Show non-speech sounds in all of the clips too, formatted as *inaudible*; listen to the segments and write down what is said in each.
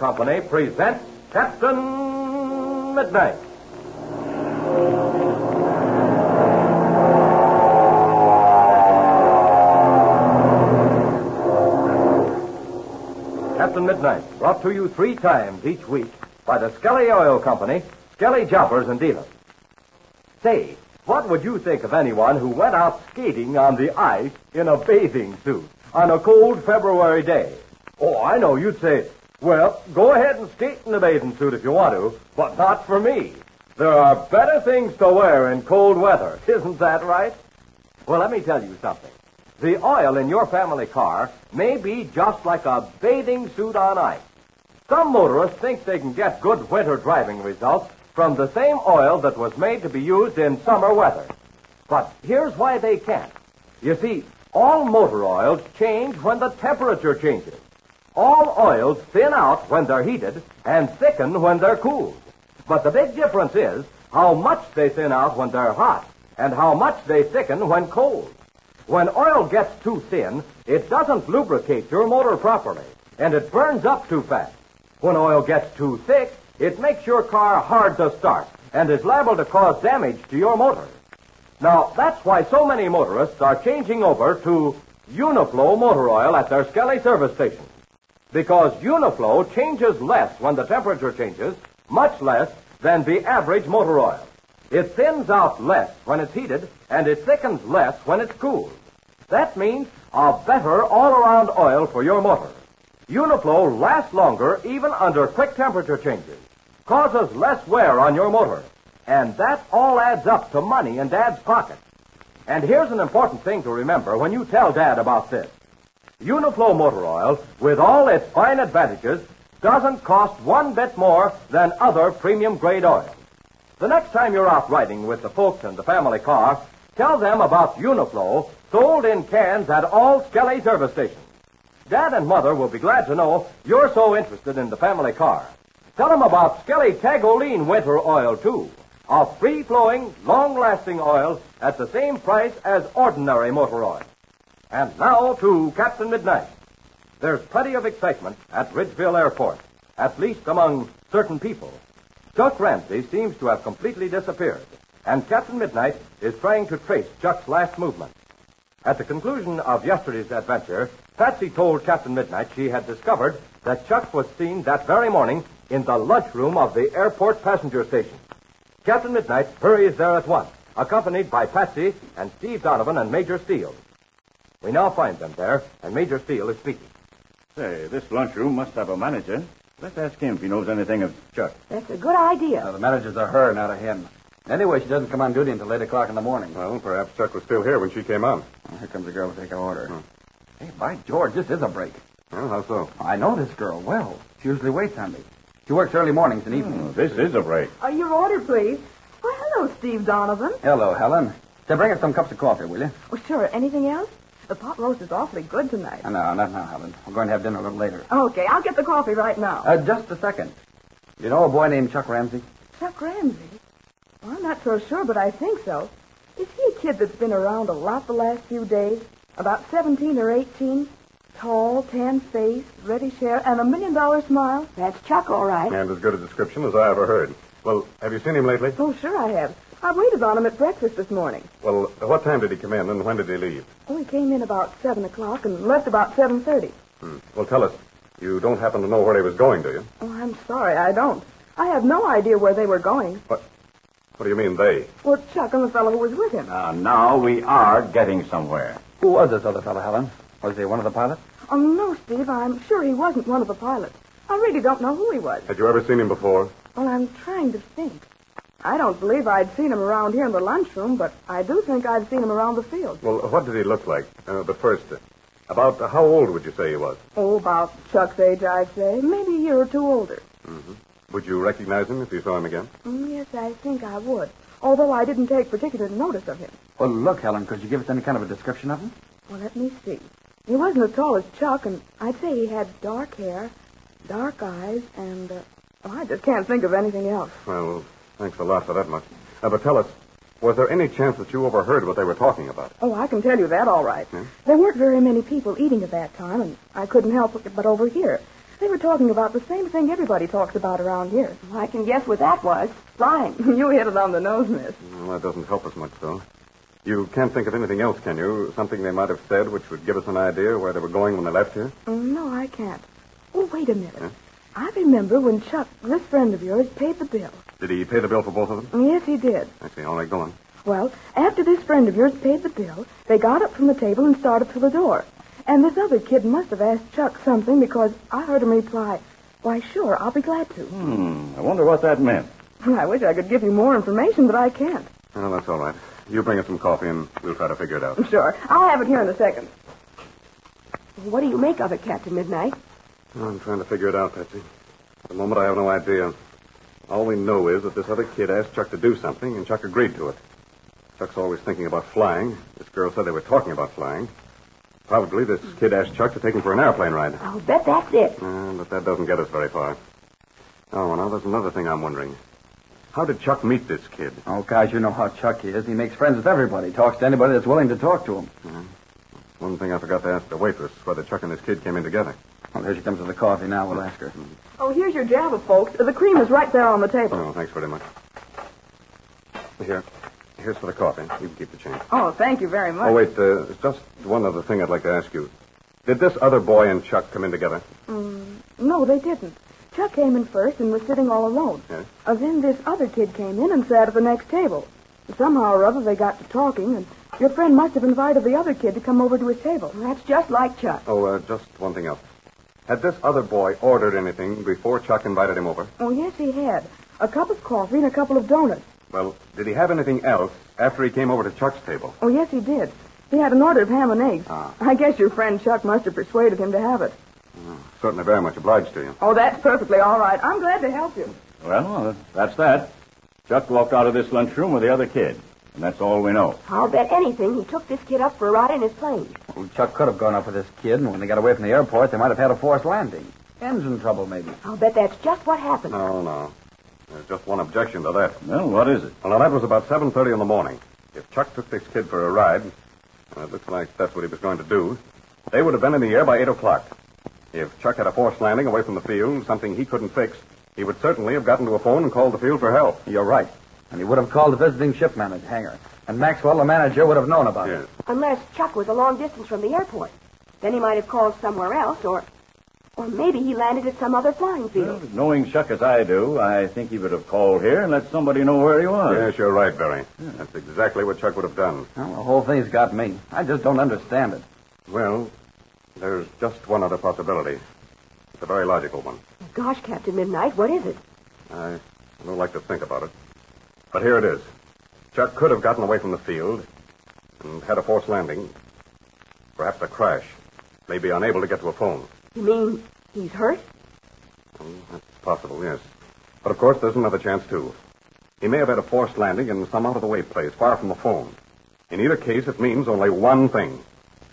Company presents Captain Midnight. Captain Midnight, brought to you three times each week by the Skelly Oil Company, Skelly Jobbers and Dealers. Say, what would you think of anyone who went out skating on the ice in a bathing suit on a cold February day? Oh, I know you'd say, well, go ahead and skate in a bathing suit if you want to, but not for me. There are better things to wear in cold weather. *laughs* Isn't that right? Well, let me tell you something. The oil in your family car may be just like a bathing suit on ice. Some motorists think they can get good winter driving results from the same oil that was made to be used in summer weather. But here's why they can't. You see, all motor oils change when the temperature changes. All oils thin out when they're heated and thicken when they're cooled. But the big difference is how much they thin out when they're hot and how much they thicken when cold. When oil gets too thin, it doesn't lubricate your motor properly, and it burns up too fast. When oil gets too thick, it makes your car hard to start and is liable to cause damage to your motor. Now, that's why so many motorists are changing over to Uniflow motor oil at their Skelly service stations. Because Uniflow changes less when the temperature changes, much less than the average motor oil. It thins out less when it's heated, and it thickens less when it's cooled. That means a better all-around oil for your motor. Uniflow lasts longer even under quick temperature changes, causes less wear on your motor, and that all adds up to money in Dad's pocket. And here's an important thing to remember when you tell Dad about this. Uniflow motor oil, with all its fine advantages, doesn't cost one bit more than other premium grade oils. The next time you're out riding with the folks in the family car, tell them about Uniflow, sold in cans at all Skelly service stations. Dad and Mother will be glad to know you're so interested in the family car. Tell them about Skelly Tagolene winter oil, too. A free-flowing, long-lasting oil at the same price as ordinary motor oil. And now to Captain Midnight. There's plenty of excitement at Ridgeville Airport, at least among certain people. Chuck Ramsey seems to have completely disappeared, and Captain Midnight is trying to trace Chuck's last movement. At the conclusion of yesterday's adventure, Patsy told Captain Midnight she had discovered that Chuck was seen that very morning in the lunchroom of the airport passenger station. Captain Midnight hurries there at once, accompanied by Patsy and Steve Donovan and Major Steele. We now find them there, and Major Steele is speaking. Say, this lunchroom must have a manager. Let's ask him if he knows anything of Chuck. That's a good idea. Now, the manager's a her, not a him. Anyway, she doesn't come on duty until 8 o'clock in the morning. Well, perhaps Chuck was still here when she came on. Well, here comes a girl to take our order. Hey, by George, this is a break. Well, how so? I know this girl well. She usually waits on me. She works early mornings and evenings. This is a break. Uh, your order, please. Well, hello, Steve Donovan. Hello, Helen. Say, bring us some cups of coffee, will you? Oh, sure. Anything else? The pot roast is awfully good tonight. Uh, no, not now, Helen. We're going to have dinner a little later. Okay, I'll get the coffee right now. Uh, just a second. You know a boy named Chuck Ramsey? Chuck Ramsey? Well, I'm not so sure, but I think so. Is he a kid that's been around a lot the last few days? About 17 or 18? Tall, tan face, reddish hair, and a million-dollar smile? That's Chuck, all right. And as good a description as I ever heard. Well, have you seen him lately? Oh, sure I have. I waited on him at breakfast this morning. Well, what time did he come in and when did he leave? Oh, he came in about 7 o'clock and left about 7.30. Hmm. Well, tell us. You don't happen to know where he was going, do you? Oh, I'm sorry, I don't. I have no idea where they were going. What? What do you mean, they? Well, Chuck and the fellow who was with him. Now, now we are getting somewhere. Who was this other fellow, Helen? Was he one of the pilots? Oh, no, Steve, I'm sure he wasn't one of the pilots. I really don't know who he was. Had you ever seen him before? Well, I'm trying to think. I don't believe I'd seen him around here in the lunchroom, but I do think I'd seen him around the field. Well, what did he look like? Uh, but first, uh, about how old would you say he was? Oh, about Chuck's age, I'd say. Maybe a year or two older. Would you recognize him if you saw him again? Mm, yes, I think I would. Although I didn't take particular notice of him. Well, look, Helen, could you give us any kind of a description of him? Well, let me see. He wasn't as tall as Chuck, and I'd say he had dark hair, dark eyes, and, uh, oh, I just can't think of anything else. Well, thanks a lot for that much. Uh, but tell us, was there any chance that you overheard what they were talking about? Oh, I can tell you that all right. Hmm? There weren't very many people eating at that time, and I couldn't help but overhear. They were talking about the same thing everybody talks about around here. I can guess what that was. Flying. *laughs* you hit it on the nose, miss. Well, that doesn't help us much, though. You can't think of anything else, can you? Something they might have said which would give us an idea where they were going when they left here? Mm, No, I can't. Oh, wait a minute. I remember when Chuck, this friend of yours, paid the bill. Did he pay the bill for both of them? Yes, he did. I see. All right, go on. Well, after this friend of yours paid the bill, they got up from the table and started for the door. And this other kid must have asked Chuck something because I heard him reply, Why, sure, I'll be glad to. Hmm. I wonder what that meant. I wish I could give you more information, but I can't. Well, that's all right. You bring us some coffee, and we'll try to figure it out. *laughs* Sure. I'll have it here in a second. What do you make of it, Captain Midnight? I'm trying to figure it out, Patsy. At the moment, I have no idea. All we know is that this other kid asked Chuck to do something, and Chuck agreed to it. Chuck's always thinking about flying. This girl said they were talking about flying. Probably this kid asked Chuck to take him for an airplane ride. I'll bet that's it. Uh, but that doesn't get us very far. Oh, well, now there's another thing I'm wondering. How did Chuck meet this kid? Oh, guys, you know how Chuck is. He makes friends with everybody. Talks to anybody that's willing to talk to him. One thing I forgot to ask the waitress whether Chuck and this kid came in together. Well, here she comes with the coffee now. We'll ask her. Oh, here's your Java, folks. The cream is right there on the table. Oh, thanks very much. Here. Here's for the coffee. You can keep the change. Oh, thank you very much. Oh, wait. Uh, just one other thing I'd like to ask you. Did this other boy and Chuck come in together? No, they didn't. Chuck came in first and was sitting all alone. Yes. Uh, then this other kid came in and sat at the next table. Somehow or other they got to talking, and your friend must have invited the other kid to come over to his table. That's just like Chuck. Oh, uh, just one thing else. Had this other boy ordered anything before Chuck invited him over? Oh, yes, he had. A cup of coffee and a couple of donuts. Well, did he have anything else after he came over to Chuck's table? Oh, yes, he did. He had an order of ham and eggs. Ah. I guess your friend Chuck must have persuaded him to have it. Certainly very much obliged to you. Oh, that's perfectly all right. I'm glad to help you. Well, uh, that's that. Chuck walked out of this lunchroom with the other kid. And that's all we know. I'll bet anything he took this kid up for a ride in his plane. Well, Chuck could have gone up with this kid, and when they got away from the airport, they might have had a forced landing. Engine trouble, maybe. I'll bet that's just what happened. No, no. There's just one objection to that. Well, what is it? Well, now, that was about 7.30 in the morning. If Chuck took this kid for a ride, and it looks like that's what he was going to do, they would have been in the air by 8 o'clock. If Chuck had a forced landing away from the field, something he couldn't fix, he would certainly have gotten to a phone and called the field for help. You're right. And he would have called the visiting ship manager, hangar. And Maxwell, the manager, would have known about Yes. it. Unless Chuck was a long distance from the airport. Then he might have called somewhere else, or or maybe he landed at some other flying field. Well, knowing Chuck as I do, I think he would have called here and let somebody know where he was. Yes, you're right, Barry. That's exactly what Chuck would have done. Well, the whole thing's got me. I just don't understand it. Well, there's just one other possibility. It's a very logical one. Gosh, Captain Midnight, what is it? I don't like to think about it. But here it is. Chuck could have gotten away from the field and had a forced landing. Perhaps a crash. Maybe unable to get to a phone. You mean he's hurt? Hmm, that's possible, yes. But of course, there's another chance, too. He may have had a forced landing in some out of the way place, far from the phone. In either case, it means only one thing.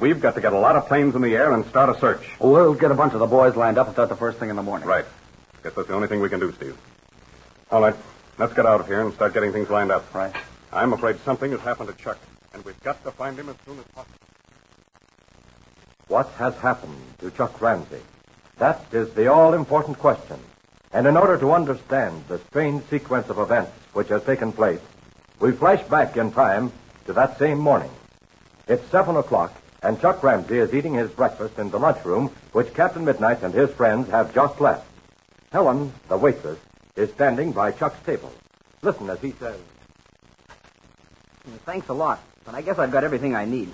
We've got to get a lot of planes in the air and start a search. We'll get a bunch of the boys lined up and start the first thing in the morning. Right. Guess that's the only thing we can do, Steve. All right. Let's get out of here and start getting things lined up. Right. I'm afraid something has happened to Chuck, and we've got to find him as soon as possible. What has happened to Chuck Ramsey? That is the all important question. And in order to understand the strange sequence of events which has taken place, we flash back in time to that same morning. It's seven o'clock, and Chuck Ramsey is eating his breakfast in the lunchroom which Captain Midnight and his friends have just left. Helen, the waitress, is standing by Chuck's table. Listen as he says. Thanks a lot, but I guess I've got everything I need.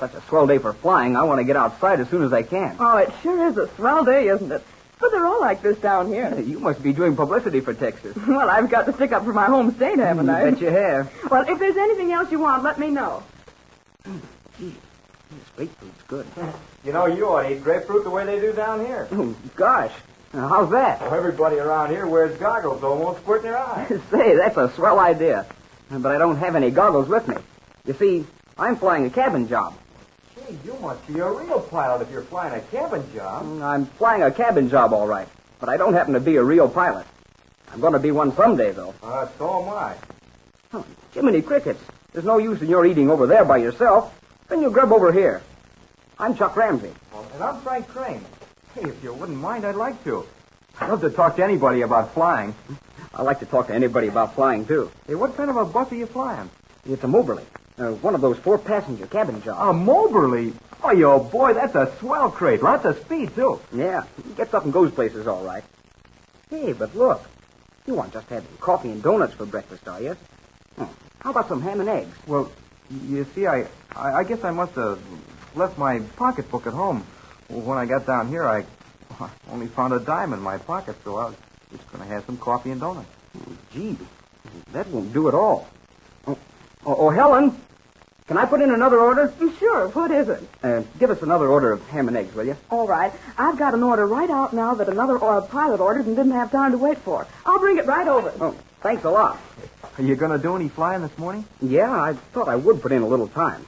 Such a swell day for flying, I want to get outside as soon as I can. Oh, it sure is a swell day, isn't it? But they're all like this down here. *laughs* You must be doing publicity for Texas. *laughs* Well, I've got to stick up for my home state, haven't I? I bet you have. Well, if there's anything else you want, let me know. Gee, this grapefruit's good. You know, you ought to eat grapefruit the way they do down here. Oh, gosh. Now, how's that? Well, everybody around here wears goggles, so it won't squirt in their eyes. Say, that's a swell idea. But I don't have any goggles with me. You see, I'm flying a cabin job. Gee, you must be a real pilot if you're flying a cabin job. I'm flying a cabin job, all right. But I don't happen to be a real pilot. I'm going to be one someday, though. Uh, so am I. Oh, Jiminy Crickets. There's no use in your eating over there by yourself. Then you grub over here. I'm Chuck Ramsey. Well, and I'm Frank Crane. Hey, if you wouldn't mind, I'd like to. I'd love to talk to anybody about flying. I like to talk to anybody about flying, too. Hey, what kind of a bus are you flying? It's a Moberly. Uh, one of those four-passenger cabin jobs. A Moberly. Oh, yo, boy, that's a swell crate. Lots of speed, too. Yeah, gets up and goes places all right. Hey, but look. You aren't just having coffee and donuts for breakfast, are you? Hmm. How about some ham and eggs? Well, you see, I, I, I guess I must have left my pocketbook at home. When I got down here, I *laughs* only found a dime in my pocket, so I was just going to have some coffee and donuts. Oh, gee, that won't do at all. Oh, oh, oh, Helen, can I put in another order? Sure, what is it? Uh, give us another order of ham and eggs, will you? All right. I've got an order right out now that another uh, pilot ordered and didn't have time to wait for. I'll bring it right over. Oh, thanks a lot. Are you going to do any flying this morning? Yeah, I thought I would put in a little time.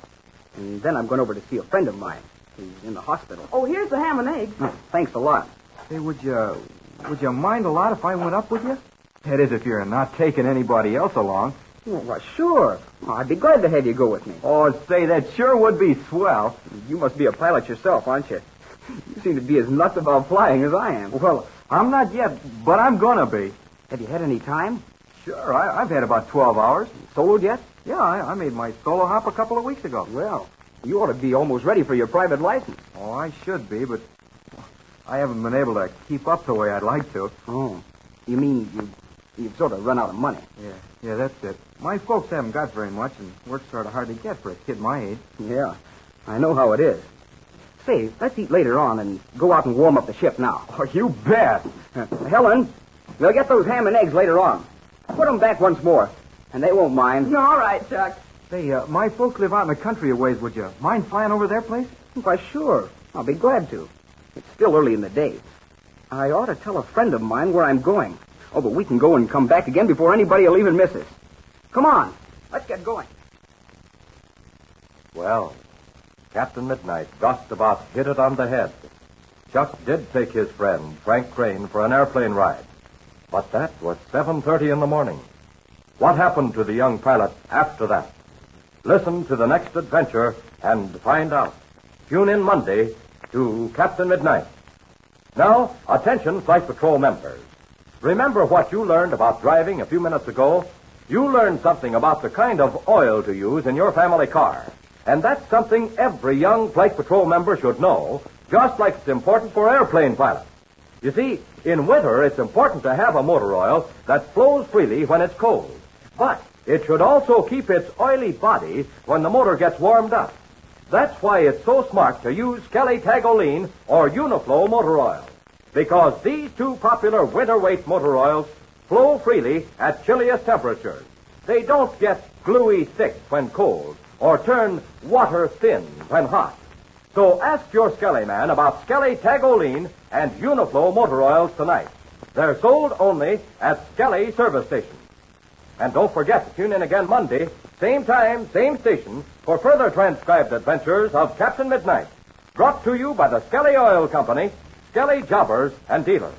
And then I'm going over to see a friend of mine. He's in the hospital. Oh, here's the ham and eggs. Oh, hmm, thanks a lot. Hey, would you would you mind a lot if I went up with you? That is, if you're not taking anybody else along. Well, why, sure. I'd be glad to have you go with me. Oh, say, that sure would be swell. You must be a pilot yourself, aren't you? You seem to be as nuts about flying as I am. Well, I'm not yet, but I'm gonna be. Have you had any time? Sure, I, I've had about 12 hours. Soloed yet? Yeah, I, I made my solo hop a couple of weeks ago. Well, you ought to be almost ready for your private license. Oh, I should be, but I haven't been able to keep up the way I'd like to. Oh. You mean you, you've sort of run out of money? Yeah, yeah, that's it. My folks haven't got very much, and work's sort of hard to get for a kid my age. Yeah, I know how it is. Say, let's eat later on and go out and warm up the ship now. Oh, you bet. *laughs* Helen, we'll get those ham and eggs later on. Put them back once more, and they won't mind. All right, Chuck. Say, uh, my folks live out in the country a ways. Would you mind flying over their place? Why, sure. I'll be glad to. It's still early in the day. I ought to tell a friend of mine where I'm going. Oh, but we can go and come back again before anybody will even miss us. Come on. Let's get going. Well, Captain Midnight just about hit it on the head. Chuck did take his friend, Frank Crane, for an airplane ride. But that was 7.30 in the morning. What happened to the young pilot after that? Listen to the next adventure and find out. Tune in Monday to Captain Midnight. Now, attention, Flight Patrol members. Remember what you learned about driving a few minutes ago? You learned something about the kind of oil to use in your family car. And that's something every young Flight Patrol member should know, just like it's important for airplane pilots. You see, in winter, it's important to have a motor oil that flows freely when it's cold. But it should also keep its oily body when the motor gets warmed up. That's why it's so smart to use Skelly Tagolene or Uniflow motor oil. Because these two popular winter weight motor oils flow freely at chilliest temperatures. They don't get gluey thick when cold or turn water thin when hot. So ask your Skelly man about Skelly Tagolene and Uniflow motor oils tonight. They're sold only at Skelly service stations. And don't forget to tune in again Monday, same time, same station, for further transcribed adventures of Captain Midnight. Brought to you by the Skelly Oil Company, Skelly Jobbers and Dealers.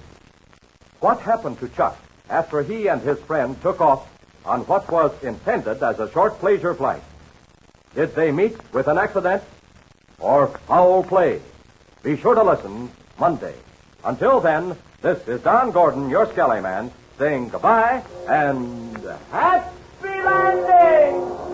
What happened to Chuck after he and his friend took off on what was intended as a short pleasure flight? Did they meet with an accident or foul play? Be sure to listen Monday. Until then, this is Don Gordon, your Skelly man, saying goodbye and happy landing!